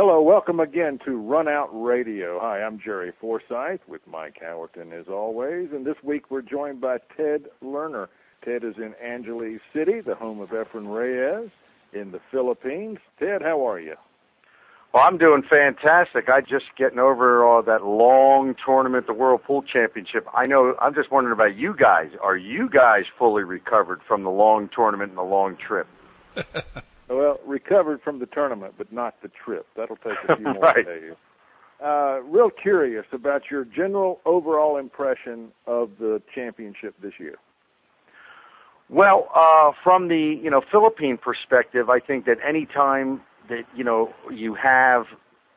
Hello, welcome again to Run Out Radio. Hi, I'm Jerry Forsyth with Mike Howerton as always, and this week we're joined by Ted Lerner. Ted is in Angeles City, the home of Efren Reyes in the Philippines. Ted, how are you? Well, I'm doing fantastic. I just getting over all that long tournament, the World Pool Championship. I know. I'm just wondering about you guys. Are you guys fully recovered from the long tournament and the long trip? Well, recovered from the tournament, but not the trip. That'll take a few more right. days. Uh, real curious about your general overall impression of the championship this year. Well, uh, from the you know Philippine perspective, I think that any time that you know you have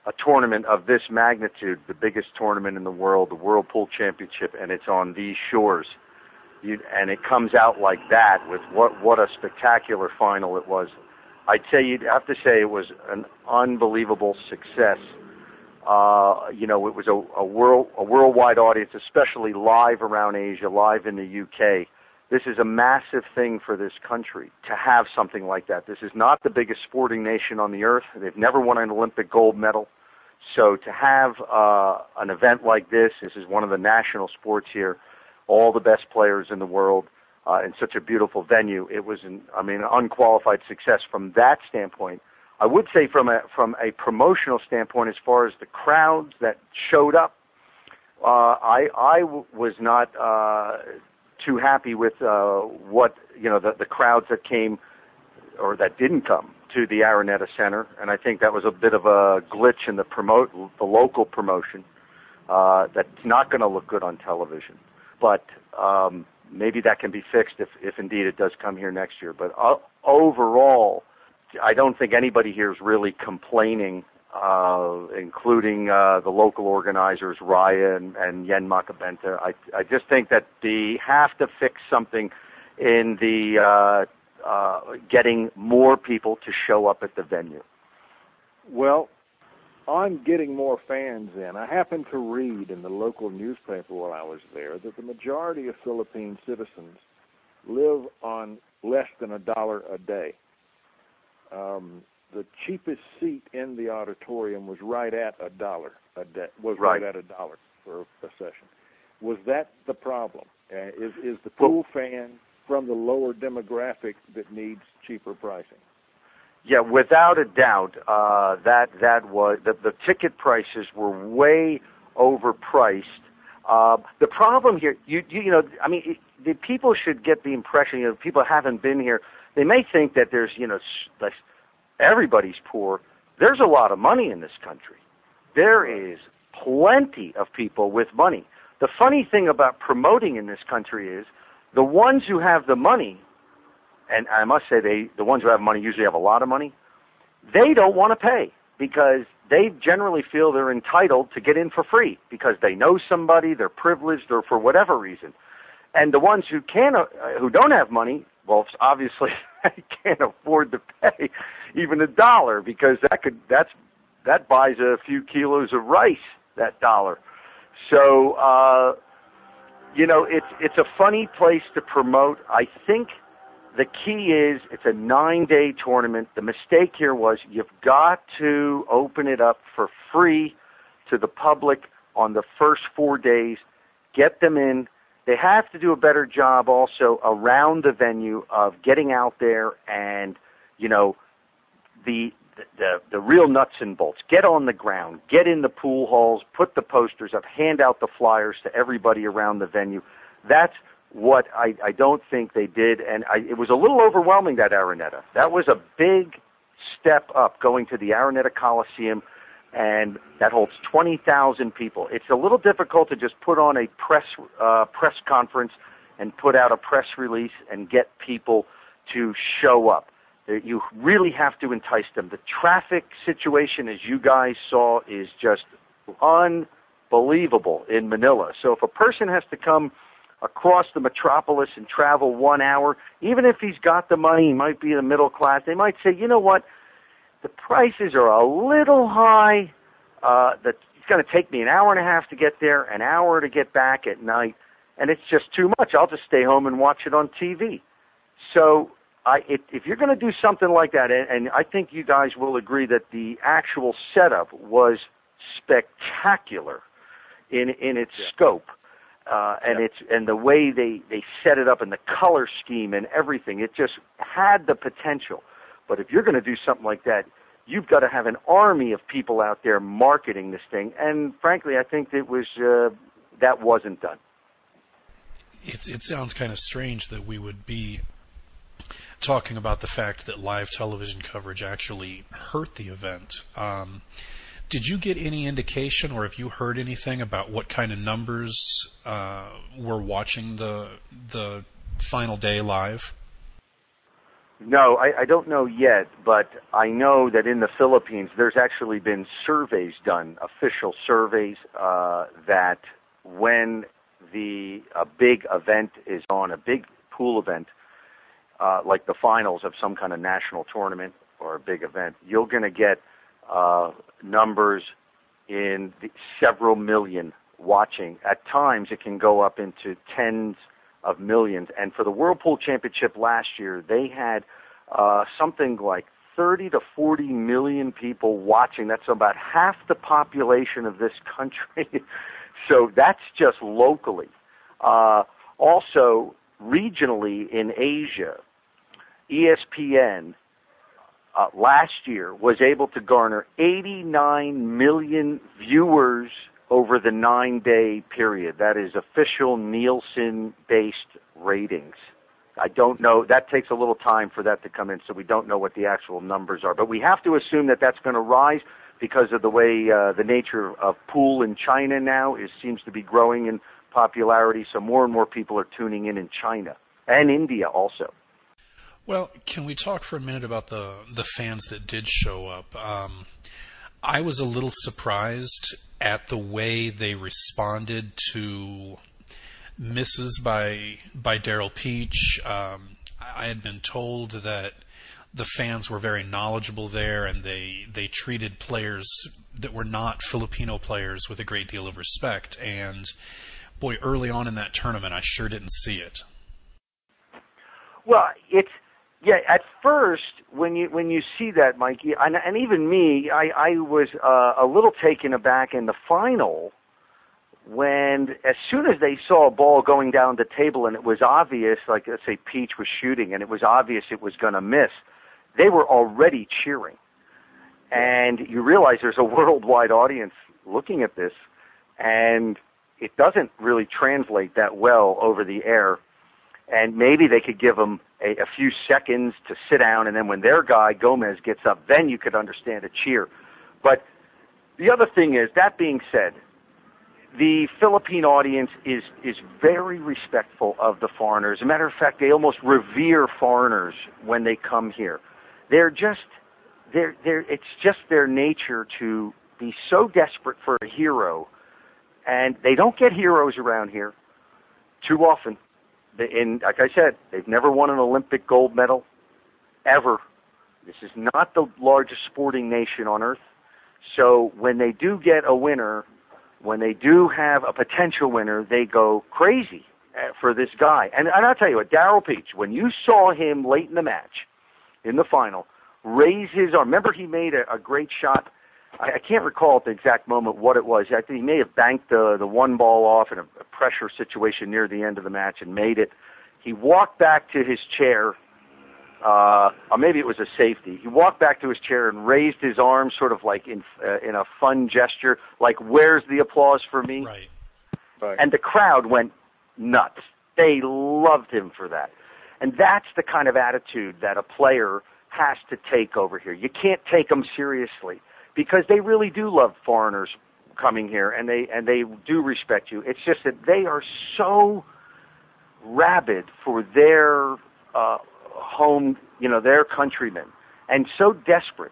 a tournament of this magnitude, the biggest tournament in the world, the World Pool Championship, and it's on these shores, you, and it comes out like that with what what a spectacular final it was. I'd say you'd have to say it was an unbelievable success. Uh, you know, it was a, a world a worldwide audience, especially live around Asia, live in the UK. This is a massive thing for this country to have something like that. This is not the biggest sporting nation on the earth. They've never won an Olympic gold medal. So to have uh, an event like this, this is one of the national sports here, all the best players in the world uh, in such a beautiful venue. It was, an, I mean, an unqualified success from that standpoint. I would say from a from a promotional standpoint, as far as the crowds that showed up, uh, I I w- was not uh, too happy with uh, what you know the the crowds that came or that didn't come to the Araneta Center, and I think that was a bit of a glitch in the promote the local promotion uh, that's not going to look good on television. But um, maybe that can be fixed if, if indeed it does come here next year. But uh, overall, I don't think anybody here is really complaining, uh, including uh, the local organizers, Raya and, and Yen Makabenta. I, I just think that they have to fix something in the uh, uh, getting more people to show up at the venue. Well, on getting more fans in, I happened to read in the local newspaper while I was there that the majority of Philippine citizens live on less than a dollar a day. Um, the cheapest seat in the auditorium was right at a dollar a day. Was right, right at a dollar for a session. Was that the problem? Uh, is is the pool fan from the lower demographic that needs cheaper pricing? Yeah, without a doubt, uh, that that was the, the ticket prices were way overpriced. Uh, the problem here, you, you you know, I mean, the people should get the impression, you know, people haven't been here. They may think that there's, you know, everybody's poor. There's a lot of money in this country. There is plenty of people with money. The funny thing about promoting in this country is the ones who have the money and I must say they the ones who have money usually have a lot of money. They don't want to pay because they generally feel they're entitled to get in for free because they know somebody, they're privileged, or for whatever reason. And the ones who can uh, who don't have money, well, obviously can't afford to pay even a dollar because that could that's that buys a few kilos of rice that dollar. So uh, you know, it's it's a funny place to promote. I think the key is it's a nine day tournament. The mistake here was you've got to open it up for free to the public on the first four days, get them in. They have to do a better job also around the venue of getting out there and, you know, the the the real nuts and bolts. Get on the ground, get in the pool halls, put the posters up, hand out the flyers to everybody around the venue. That's what I, I don't think they did, and I, it was a little overwhelming that Araneta. That was a big step up going to the Araneta Coliseum, and that holds 20,000 people. It's a little difficult to just put on a press uh, press conference and put out a press release and get people to show up. You really have to entice them. The traffic situation, as you guys saw, is just unbelievable in Manila. So if a person has to come across the metropolis and travel one hour, even if he's got the money, he might be in the middle class, they might say, you know what, the prices are a little high. Uh, that it's going to take me an hour and a half to get there, an hour to get back at night, and it's just too much. I'll just stay home and watch it on TV. So I, it, if you're going to do something like that, and, and I think you guys will agree that the actual setup was spectacular in in its yeah. scope, uh, and yeah. it's and the way they they set it up and the color scheme and everything. It just had the potential. But if you're going to do something like that, you've got to have an army of people out there marketing this thing. And frankly, I think it was uh, that wasn't done. It's, it sounds kind of strange that we would be talking about the fact that live television coverage actually hurt the event. Um, did you get any indication, or have you heard anything about what kind of numbers uh, were watching the the final day live? No, I, I don't know yet, but I know that in the Philippines there's actually been surveys done, official surveys uh, that when the a big event is on, a big pool event, uh, like the finals of some kind of national tournament or a big event, you're going to get uh, numbers in several million watching. At times, it can go up into tens of millions. And for the World Pool Championship last year, they had uh, something like 30 to 40 million people watching. That's about half the population of this country. so that's just locally. Uh, also, regionally in Asia, ESPN uh, last year was able to garner 89 million viewers over the nine day period. That is official Nielsen based ratings. I don't know. That takes a little time for that to come in, so we don't know what the actual numbers are. But we have to assume that that's going to rise because of the way uh, the nature of pool in China now is seems to be growing in popularity. So more and more people are tuning in in China and India also. Well, can we talk for a minute about the the fans that did show up? Um, I was a little surprised at the way they responded to misses by by Daryl Peach. Um, I had been told that the fans were very knowledgeable there, and they they treated players that were not Filipino players with a great deal of respect. And boy, early on in that tournament, I sure didn't see it. Well, it's yeah, at first when you when you see that, Mikey, and, and even me, I, I was uh, a little taken aback in the final when as soon as they saw a ball going down the table and it was obvious, like let's say Peach was shooting and it was obvious it was going to miss, they were already cheering, and you realize there's a worldwide audience looking at this, and it doesn't really translate that well over the air. And maybe they could give them a, a few seconds to sit down, and then when their guy Gomez gets up, then you could understand a cheer. But the other thing is, that being said, the Philippine audience is is very respectful of the foreigners. As a matter of fact, they almost revere foreigners when they come here. They're just they're they're it's just their nature to be so desperate for a hero, and they don't get heroes around here too often and like I said, they've never won an Olympic gold medal ever. This is not the largest sporting nation on earth. So when they do get a winner, when they do have a potential winner, they go crazy uh, for this guy. And, and I'll tell you what, Daryl Peach, when you saw him late in the match, in the final, raise his arm. Remember, he made a, a great shot I, I can't recall at the exact moment what it was. I think he may have banked the the one ball off in a, a pressure situation near the end of the match and made it. He walked back to his chair, uh, or maybe it was a safety. He walked back to his chair and raised his arm, sort of like in uh, in a fun gesture, like "Where's the applause for me?" Right. right. And the crowd went nuts. They loved him for that, and that's the kind of attitude that a player has to take over here. You can't take them seriously because they really do love foreigners coming here and they and they do respect you. It's just that they are so rabid for their uh, home, you know, their countrymen, and so desperate.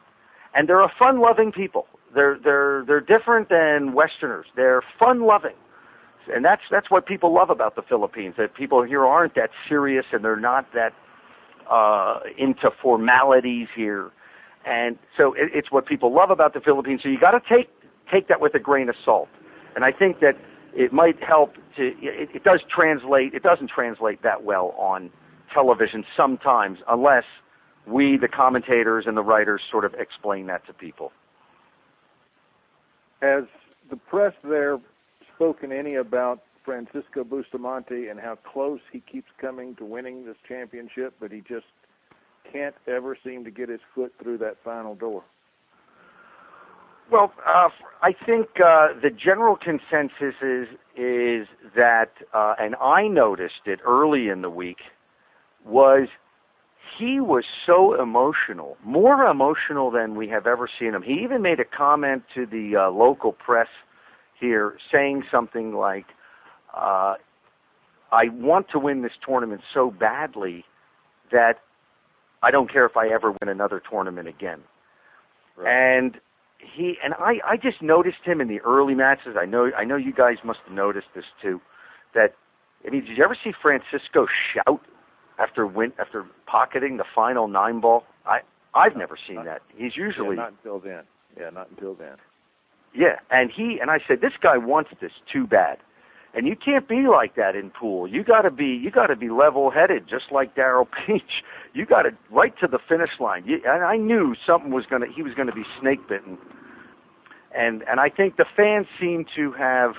And they're a fun-loving people. They're they're they're different than Westerners. They're fun-loving, and that's that's what people love about the Philippines. That people here aren't that serious and they're not that uh, into formalities here and so it, it's what people love about the Philippines. So you got to take take that with a grain of salt. And I think that it might help to. It, it does translate. It doesn't translate that well on television sometimes, unless we, the commentators and the writers, sort of explain that to people. Has the press there spoken any about Francisco Bustamante and how close he keeps coming to winning this championship, but he just can't ever seem to get his foot through that final door? Well, uh, I think uh, the general consensus is is that, uh, and I noticed it early in the week, was he was so emotional, more emotional than we have ever seen him. He even made a comment to the uh, local press here, saying something like, uh, "I want to win this tournament so badly that I don't care if I ever win another tournament again." Right. And he and I I just noticed him in the early matches. I know I know you guys must have noticed this too. That I mean, did you ever see Francisco shout after win after pocketing the final nine ball? I I've never seen not, that. He's usually yeah, not until then. Yeah, not until then. Yeah, and he and I said this guy wants this too bad. And you can't be like that in pool. You got to be you got to be level-headed, just like Daryl Peach. You got to right to the finish line. You, and I knew something was gonna he was gonna be snake bitten. And and I think the fans seem to have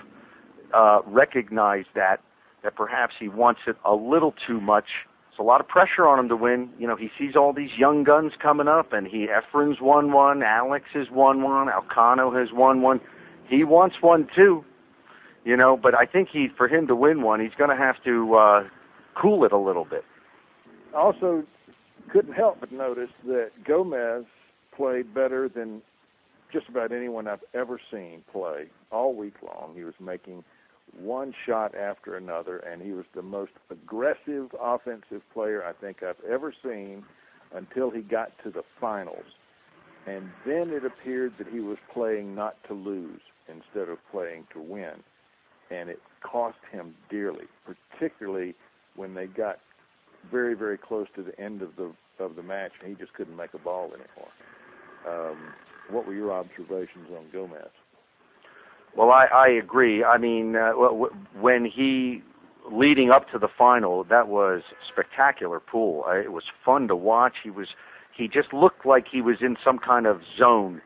uh, recognized that that perhaps he wants it a little too much. It's a lot of pressure on him to win. You know, he sees all these young guns coming up, and he Efren's won one, Alex has won one, Alcano has won one. He wants one too you know. But I think he, for him to win one, he's going to have to uh, cool it a little bit. Also, couldn't help but notice that Gomez played better than just about anyone I've ever seen play all week long. He was making one shot after another, and he was the most aggressive offensive player I think I've ever seen until he got to the finals. And then it appeared that he was playing not to lose instead of playing to win and it cost him dearly, particularly when they got very, very close to the end of the of the match, and he just couldn't make a ball anymore. Um, what were your observations on Gomez? Well, I, I agree. I mean, uh, when he leading up to the final, that was spectacular pool. It was fun to watch. He was he just looked like he was in some kind of zone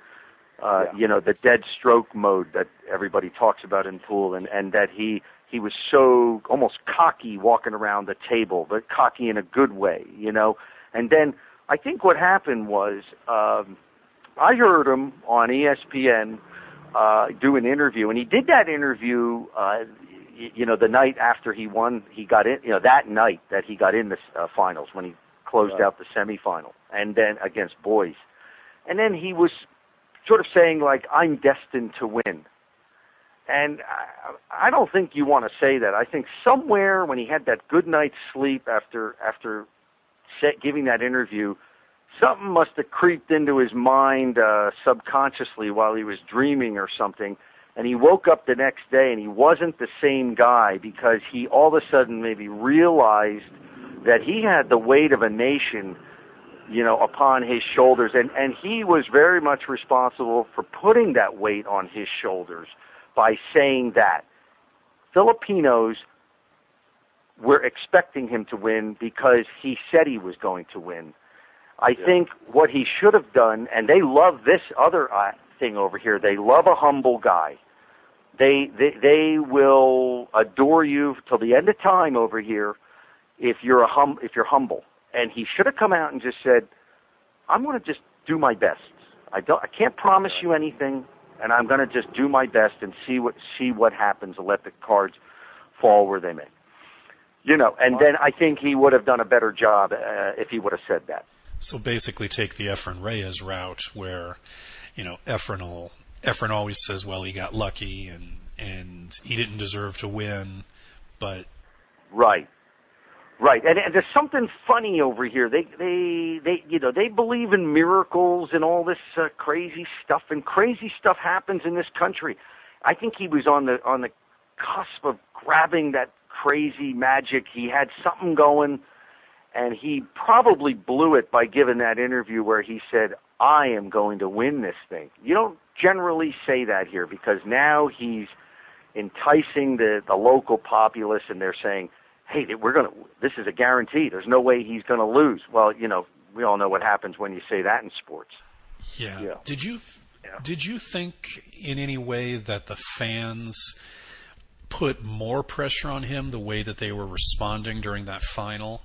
uh, yeah. you know, the dead stroke mode that everybody talks about in pool, and and that he he was so almost cocky walking around the table, but cocky in a good way, you know. And then I think what happened was um, I heard him on ESPN uh, do an interview, and he did that interview. Uh, you know, the night after he won, he got in. You know, that night that he got in the uh, finals when he closed right. out the semifinal, and then against boys, and then he was sort of saying like I'm destined to win. And I, I don't think you want to say that. I think somewhere when he had that good night's sleep after after set, giving that interview, something must have creeped into his mind uh, subconsciously while he was dreaming or something. And he woke up the next day and he wasn't the same guy because he all of a sudden maybe realized that he had the weight of a nation you know, upon his shoulders. And, and he was very much responsible for putting that weight on his shoulders by saying that Filipinos were expecting him to win because he said he was going to win. I yeah. think what he should have done, and they love this other uh, thing over here. They love a humble guy. They they they will adore you till the end of time over here if you're a hum if you're humble and he should have come out and just said, "I'm going to just do my best. I don't. I can't promise you anything, and I'm going to just do my best and see what see what happens and let the cards fall where they may." You know, and then I think he would have done a better job uh, if he would have said that. So basically, take the Efren Reyes route, where you know Efren will, Efren always says, "Well, he got lucky and and he didn't deserve to win," but right Right, and, and there's something funny over here. They, they, they, you know, they believe in miracles and all this uh, crazy stuff, and crazy stuff happens in this country. I think he was on the on the cusp of grabbing that crazy magic. He had something going, and he probably blew it by giving that interview where he said, "I am going to win this thing." You don't generally say that here because now he's enticing the the local populace, and they're saying hey, we're gonna. This is a guarantee. There's no way he's gonna lose. Well, you know, we all know what happens when you say that in sports. Yeah. Yeah. Did you did you think in any way that the fans put more pressure on him the way that they were responding during that final?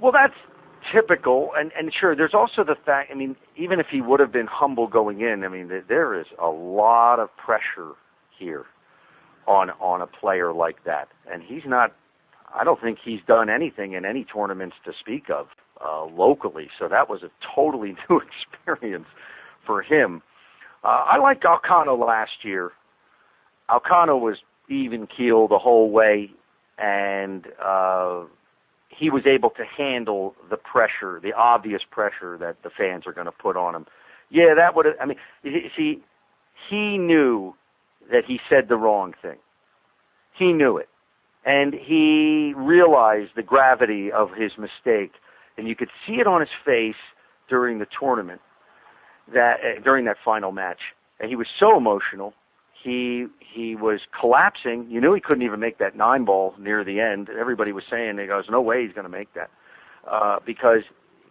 Well, that's typical, and and sure, there's also the fact. I mean, even if he would have been humble going in, I mean, there is a lot of pressure here on on a player like that, and he's not. I don't think he's done anything in any tournaments to speak of uh, locally, so that was a totally new experience for him. Uh, I liked Alcano last year. Alcano was even keel the whole way, and uh, he was able to handle the pressure, the obvious pressure that the fans are going to put on him. Yeah, that would. I mean, see, he knew that he said the wrong thing. He knew it, and he realized the gravity of his mistake, and you could see it on his face during the tournament, that uh, during that final match, and he was so emotional he he was collapsing. You knew he couldn't even make that nine ball near the end. Everybody was saying, "He goes, no way he's going to make that," uh, because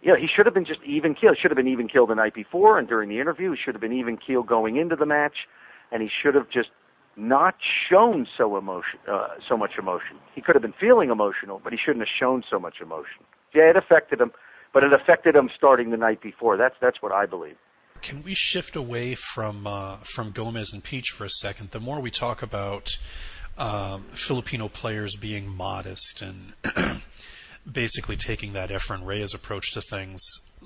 you know he should have been just even keel. He should have been even keel the night before and during the interview. He should have been even keel going into the match, and he should have just not shown so emotion, uh, so much emotion. He could have been feeling emotional, but he shouldn't have shown so much emotion. Yeah, it affected him, but it affected him starting the night before. That's that's what I believe. Can we shift away from uh, from Gomez and Peach for a second? The more we talk about um, Filipino players being modest and basically taking that Efren Reyes approach to things,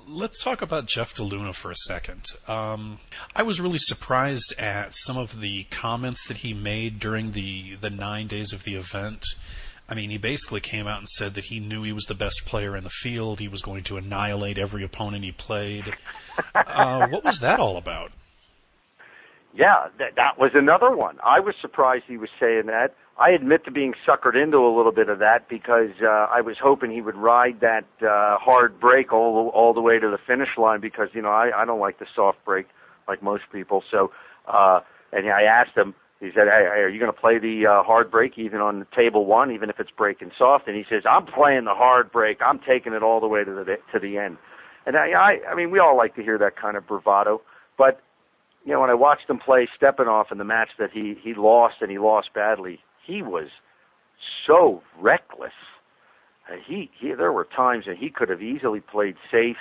let's talk about Jeff DeLuna for a second. Um, I was really surprised at some of the comments that he made during the the nine days of the event. I mean, he basically came out and said that he knew he was the best player in the field. He was going to annihilate every opponent he played. Uh, what was that all about? Yeah, that, that was another one. I was surprised he was saying that. I admit to being suckered into a little bit of that because uh, I was hoping he would ride that uh, hard break all all the way to the finish line because you know I, I don't like the soft break like most people. So, uh, and I asked him. He said, "Hey, hey are you going to play the uh, hard break even on table one, even if it's breaking soft?" And he says, "I'm playing the hard break. I'm taking it all the way to the to the end." And I, I, I mean, we all like to hear that kind of bravado, but you know, when I watched him play Stepanoff in the match that he he lost and he lost badly, he was so reckless. Uh, he, he there were times that he could have easily played safe,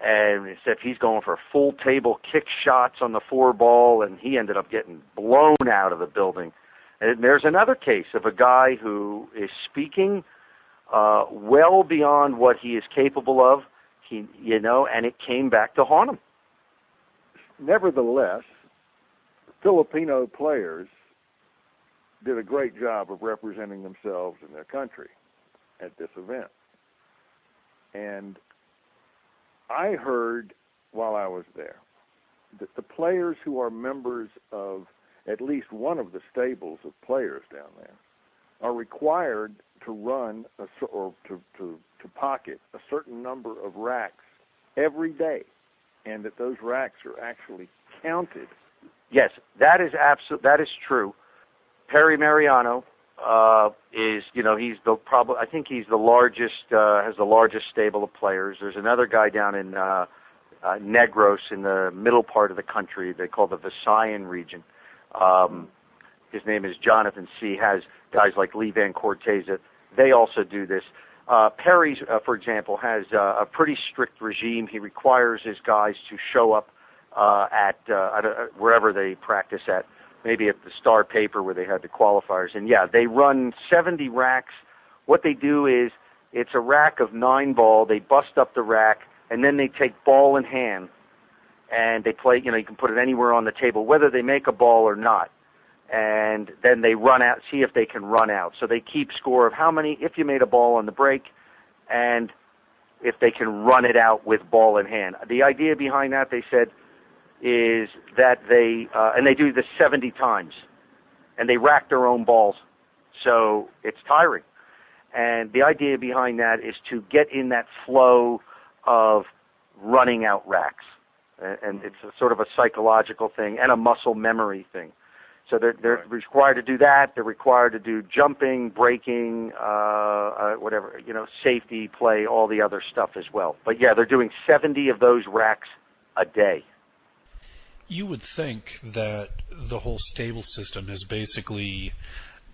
and except he's going for full table kick shots on the four ball, and he ended up getting blown out of the building. And there's another case of a guy who is speaking uh, well beyond what he is capable of. He, you know, and it came back to haunt him. Nevertheless, Filipino players did a great job of representing themselves and their country at this event. And I heard while I was there that the players who are members of at least one of the stables of players down there are required to run a, or to, to, to pocket a certain number of racks every day, and that those racks are actually counted. Yes, that is absolute. That is true. Perry Mariano uh, is, you know, he's the probably. I think he's the largest. Uh, has the largest stable of players. There's another guy down in uh, uh, Negros in the middle part of the country. They call the Visayan region. Um, his name is Jonathan C. Has guys like Lee Van Corteza. They also do this. Uh, Perry's, uh, for example, has uh, a pretty strict regime. He requires his guys to show up uh, at, uh, at wherever they practice at, maybe at the Star Paper where they had the qualifiers. And yeah, they run 70 racks. What they do is it's a rack of nine ball. They bust up the rack, and then they take ball in hand, and they play. You know, you can put it anywhere on the table, whether they make a ball or not and then they run out, see if they can run out. So they keep score of how many, if you made a ball on the break, and if they can run it out with ball in hand. The idea behind that, they said, is that they, uh, and they do this 70 times, and they rack their own balls. So it's tiring. And the idea behind that is to get in that flow of running out racks. And it's a sort of a psychological thing and a muscle memory thing So they're they're Right. required to do that. They're required to do jumping, braking, uh, uh, whatever you know, safety, play, all the other stuff as well. But yeah, they're doing 70 of those racks a day. You would think that the whole stable system is basically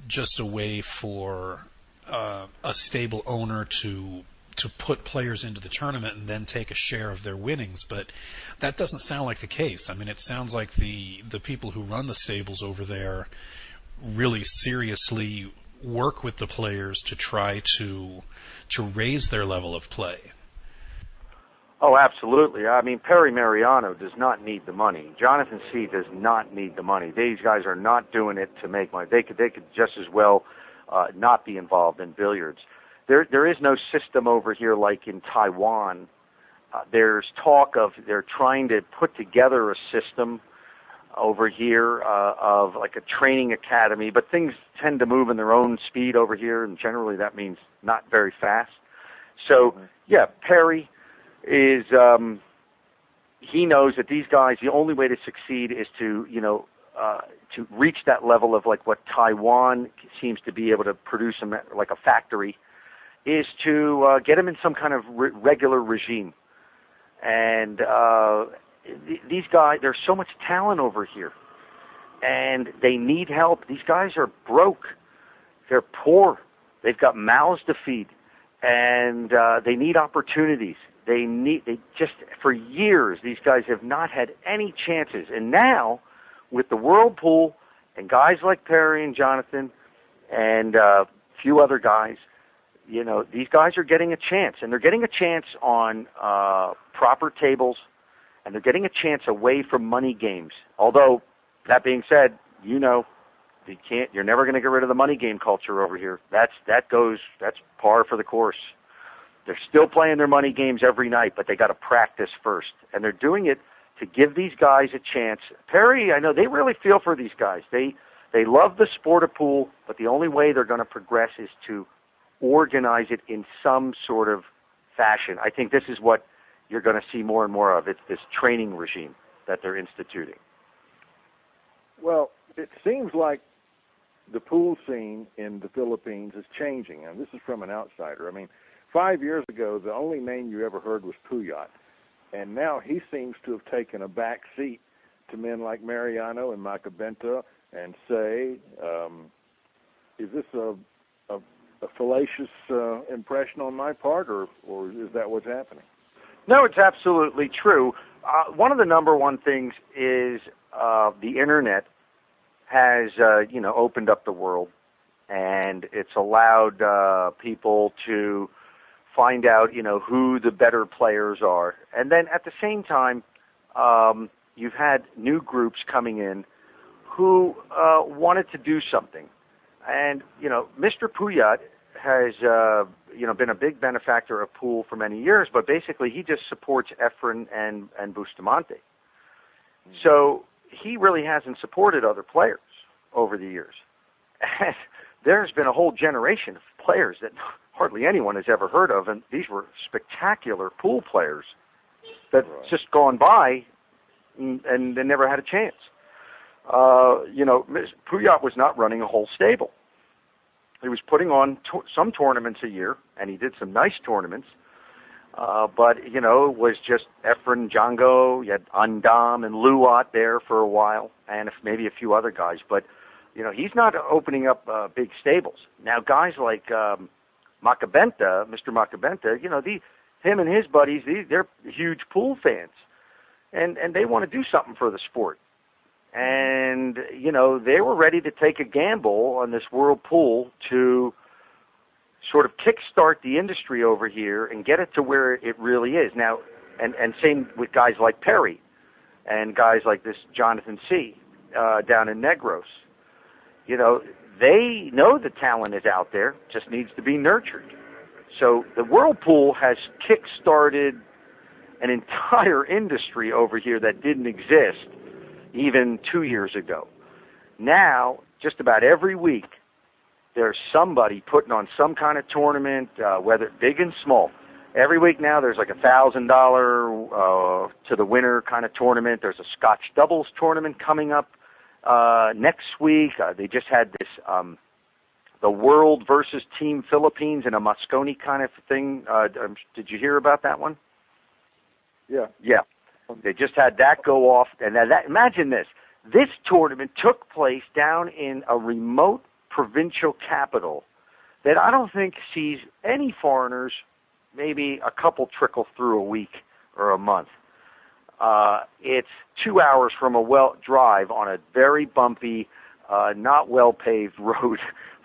just a way for uh, a stable owner to to put players into the tournament and then take a share of their winnings, but that doesn't sound like the case. I mean, it sounds like the the people who run the stables over there really seriously work with the players to try to to raise their level of play. Oh, absolutely. I mean, Perry Mariano does not need the money. Jonathan C does not need the money. These guys are not doing it to make money. They could they could just as well uh, not be involved in billiards. There there is no system over here like in Taiwan. Uh, there's talk of they're trying to put together a system over here uh, of like a training academy, but things tend to move in their own speed over here, and generally that means not very fast. So yeah, Perry is um, he knows that these guys the only way to succeed is to you know uh, to reach that level of like what Taiwan seems to be able to produce them like a factory is to uh, get them in some kind of re- regular regime. And uh, th- these guys there's so much talent over here. And they need help. These guys are broke. They're poor. They've got mouths to feed. And uh, they need opportunities. They need they just for years these guys have not had any chances. And now with the world pool and guys like perry and jonathan and uh, a few other guys you know these guys are getting a chance and they're getting a chance on uh, proper tables and they're getting a chance away from money games although that being said you know you can't you're never going to get rid of the money game culture over here that's that goes that's par for the course they're still playing their money games every night, but they got to practice first. And they're doing it to give these guys a chance. Perry, I know they really feel for these guys. They they love the sport of pool, but the only way they're going to progress is to organize it in some sort of fashion. I think this is what you're going to see more and more of. It's this training regime that they're instituting. Well, it seems like the pool scene in the Philippines is changing, and this is from an outsider. I mean, five years ago, the only name you ever heard was Puyat, and now he seems to have taken a back seat to men like Mariano and Makabenta and Say. Um, is this a, a, a fallacious uh, impression on my part, or, or is that what's happening? No, it's absolutely true. Uh, one of the number one things is uh, the internet has, uh, you know, opened up the world, and it's allowed uh, people to find out, you know, who the better players are, and then at the same time, um, you've had new groups coming in who uh, wanted to do something, and you know, Mr. Puyat has uh, you know been a big benefactor of pool for many years, but basically he just supports Efren and and Bustamante. So he really hasn't supported other players over the years. And there's been a whole generation of players that hardly anyone has ever heard of, and these were spectacular pool players that Right. just gone by and, and they never had a chance. Uh, you know. Puyat was not running a whole stable. He was putting on to- some tournaments a year, and he did some nice tournaments. Uh, but you know, it was just Efren Django, you had Andam and Luat there for a while, and if maybe a few other guys. But you know, he's not opening up uh, big stables now. Guys like um, Makabenta, Mr. Makabenta, you know, the him and his buddies, they, they're huge pool fans, and and they want to do something for the sport. And you know, they were ready to take a gamble on this world pool to sort of kickstart the industry over here and get it to where it really is now. And and same with guys like Perry, and guys like this Jonathan C. Uh, down in Negros. You know, they know the talent is out there, just needs to be nurtured. So the World Pool has kick-started an entire industry over here that didn't exist even two years ago. Now, just about every week, there's somebody putting on some kind of tournament, uh, whether big and small. Every week now, there's like a thousand dollar uh to the winner kind of tournament. There's a Scotch doubles tournament coming up uh, next week. Uh, they just had this um, the World versus Team Philippines in a Mosconi kind of thing. Uh, um, did you hear about that one? Yeah. Yeah. They just had that go off, and that, imagine this: this tournament took place down in a remote provincial capital that I don't think sees any foreigners. Maybe a couple trickle through a week or a month. Uh, it's two hours from a well drive on a very bumpy, uh, not well paved road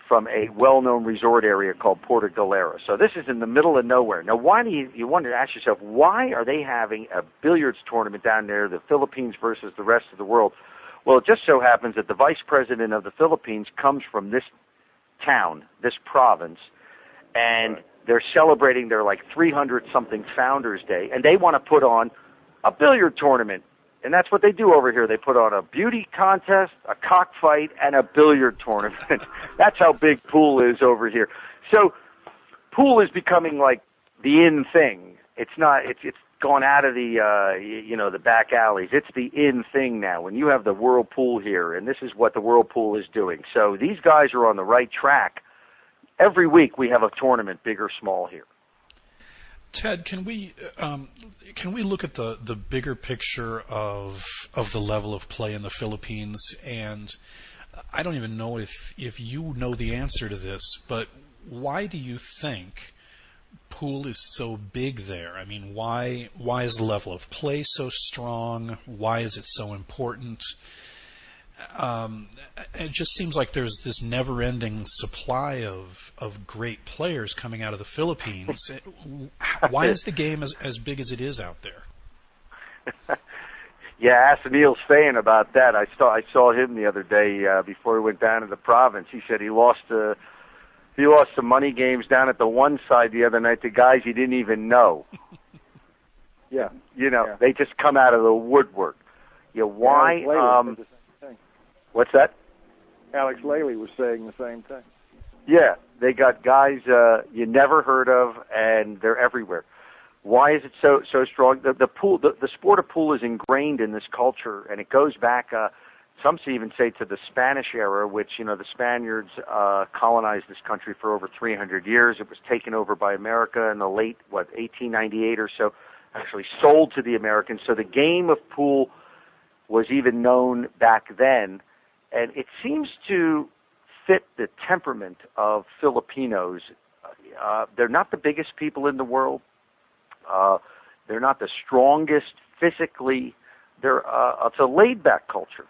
from a well-known resort area called Puerto Galera. So this is in the middle of nowhere. Now, why do you you wonder? Ask yourself, why are they having a billiards tournament down there, the Philippines versus the rest of the world? Well, it just so happens that the vice president of the Philippines comes from this town, this province, and right. they're celebrating their like 300 something Founders Day, and they want to put on a billiard tournament and that's what they do over here. They put on a beauty contest, a cockfight, and a billiard tournament. that's how big pool is over here. So pool is becoming like the in thing. It's not. It's it's gone out of the uh, you know the back alleys. It's the in thing now. When you have the world pool here, and this is what the world pool is doing. So these guys are on the right track. Every week we have a tournament, big or small here. Ted, can we um, can we look at the, the bigger picture of of the level of play in the Philippines? And I don't even know if you know the answer to this, but why do you think pool is so big there? I mean, why why is the level of play so strong? Why is it so important? Um, it just seems like there's this never-ending supply of of great players coming out of the Philippines. Why is the game as as big as it is out there? yeah, ask Niels Feijen about that. I saw I saw him the other day uh, before he went down to the province. He said he lost uh, he lost some money games down at the one side the other night to guys he didn't even know. yeah, you know yeah. they just come out of the woodwork. You know, why? Yeah, um, What's that? Alex Lely was saying the same thing. Yeah, they got guys uh, you never heard of, and they're everywhere. Why is it so so strong? The, the pool, the, the sport of pool, is ingrained in this culture, and it goes back. Uh, some even say to the Spanish era, which you know the Spaniards uh, colonized this country for over 300 years. It was taken over by America in the late what 1898 or so. Actually sold to the Americans. So the game of pool was even known back then and it seems to fit the temperament of Filipinos. Uh, they're not the biggest people in the world. Uh, they're not the strongest physically. They're uh, it's a laid back culture,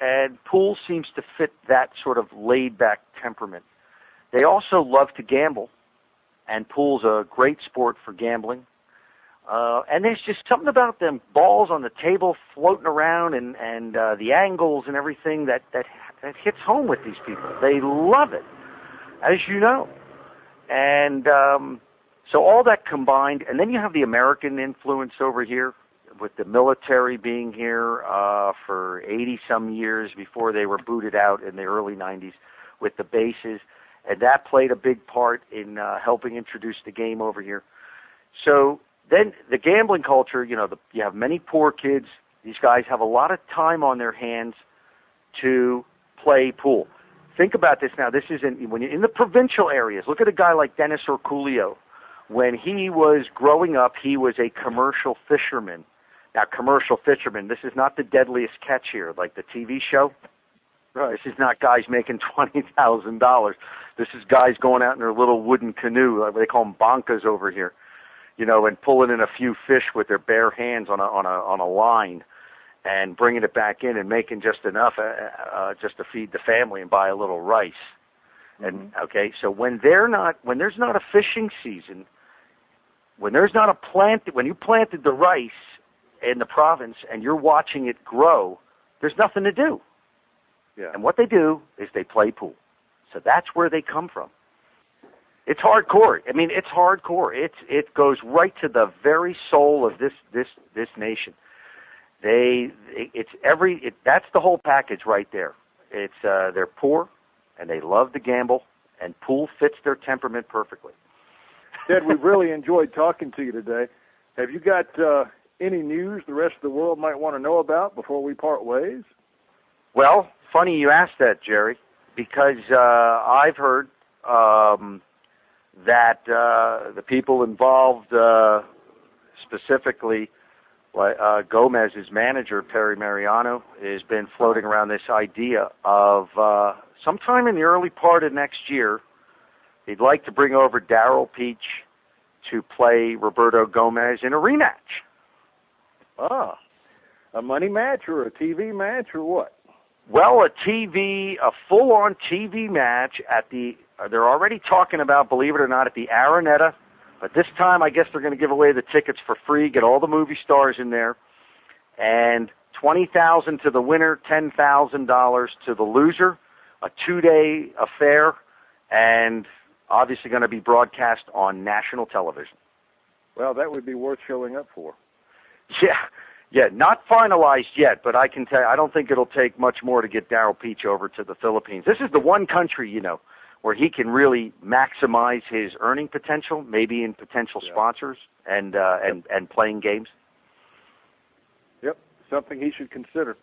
and pool seems to fit that sort of laid back temperament. They also love to gamble, and pool's a great sport for gambling. Uh, and there's just something about them balls on the table floating around and and uh, the angles and everything that that that hits home with these people. They love it, as you know, and um, so all that combined, and then you have the American influence over here with the military being here uh, for 80 some years before they were booted out in the early 90s with the bases, and that played a big part in uh, helping introduce the game over here. So then the gambling culture, you know, the, you have many poor kids. These guys have a lot of time on their hands to play pool. Think about this now. This is in when you're in the provincial areas. Look at a guy like Dennis Orcollo. When he was growing up, he was a commercial fisherman. Now, commercial fisherman. This is not the deadliest catch here, like the TV show. Right. This is not guys making twenty thousand dollars. This is guys going out in their little wooden canoe. They call them bankas over here you know, and pulling in a few fish with their bare hands on a on a on a line, and bringing it back in and making just enough uh, uh, just to feed the family and buy a little rice. And mm-hmm. okay, so when they're not when there's not a fishing season, when there's not a plant when you planted the rice in the province and you're watching it grow, there's nothing to do. Yeah. And what they do is they play pool. So that's where they come from. It's hardcore. I mean, it's hardcore. It's it goes right to the very soul of this this this nation. They it's every it, that's the whole package right there. It's uh, they're poor and they love to gamble, and pool fits their temperament perfectly. Ted, we've really enjoyed talking to you today. Have you got uh, any news the rest of the world might want to know about before we part ways? Well, funny you asked that, Jerry, because uh, I've heard um, that uh, the people involved, uh, specifically uh, Gomez's manager Perry Mariano, has been floating around this idea of uh, sometime in the early part of next year, he'd like to bring over Daryl Peach to play Roberto Gomez in a rematch. Ah, a money match or a TV match or what? Well, a TV, a full-on TV match at the. Uh, they're already talking about, believe it or not, at the Araneta. But this time, I guess they're going to give away the tickets for free. Get all the movie stars in there, and twenty thousand to the winner, ten thousand dollars to the loser. A two-day affair, and obviously going to be broadcast on national television. Well, that would be worth showing up for. Yeah, yeah, not finalized yet, but I can tell you, I don't think it'll take much more to get Daryl Peach over to the Philippines. This is the one country, you know, where he can really maximize his earning potential, maybe in potential yeah. sponsors and uh, and and playing games. Yep, something he should consider.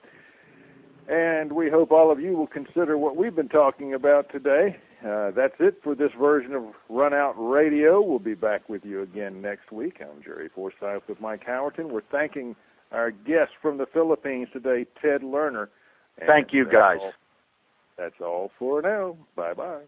And we hope all of you will consider what we've been talking about today. Uh, that's it for this version of Run Out Radio. We'll be back with you again next week. I'm Jerry Forsyth with Mike Howerton. We're thanking our guest from the Philippines today, Ted Lerner. And Thank you, guys. All, that's all for now. Bye bye.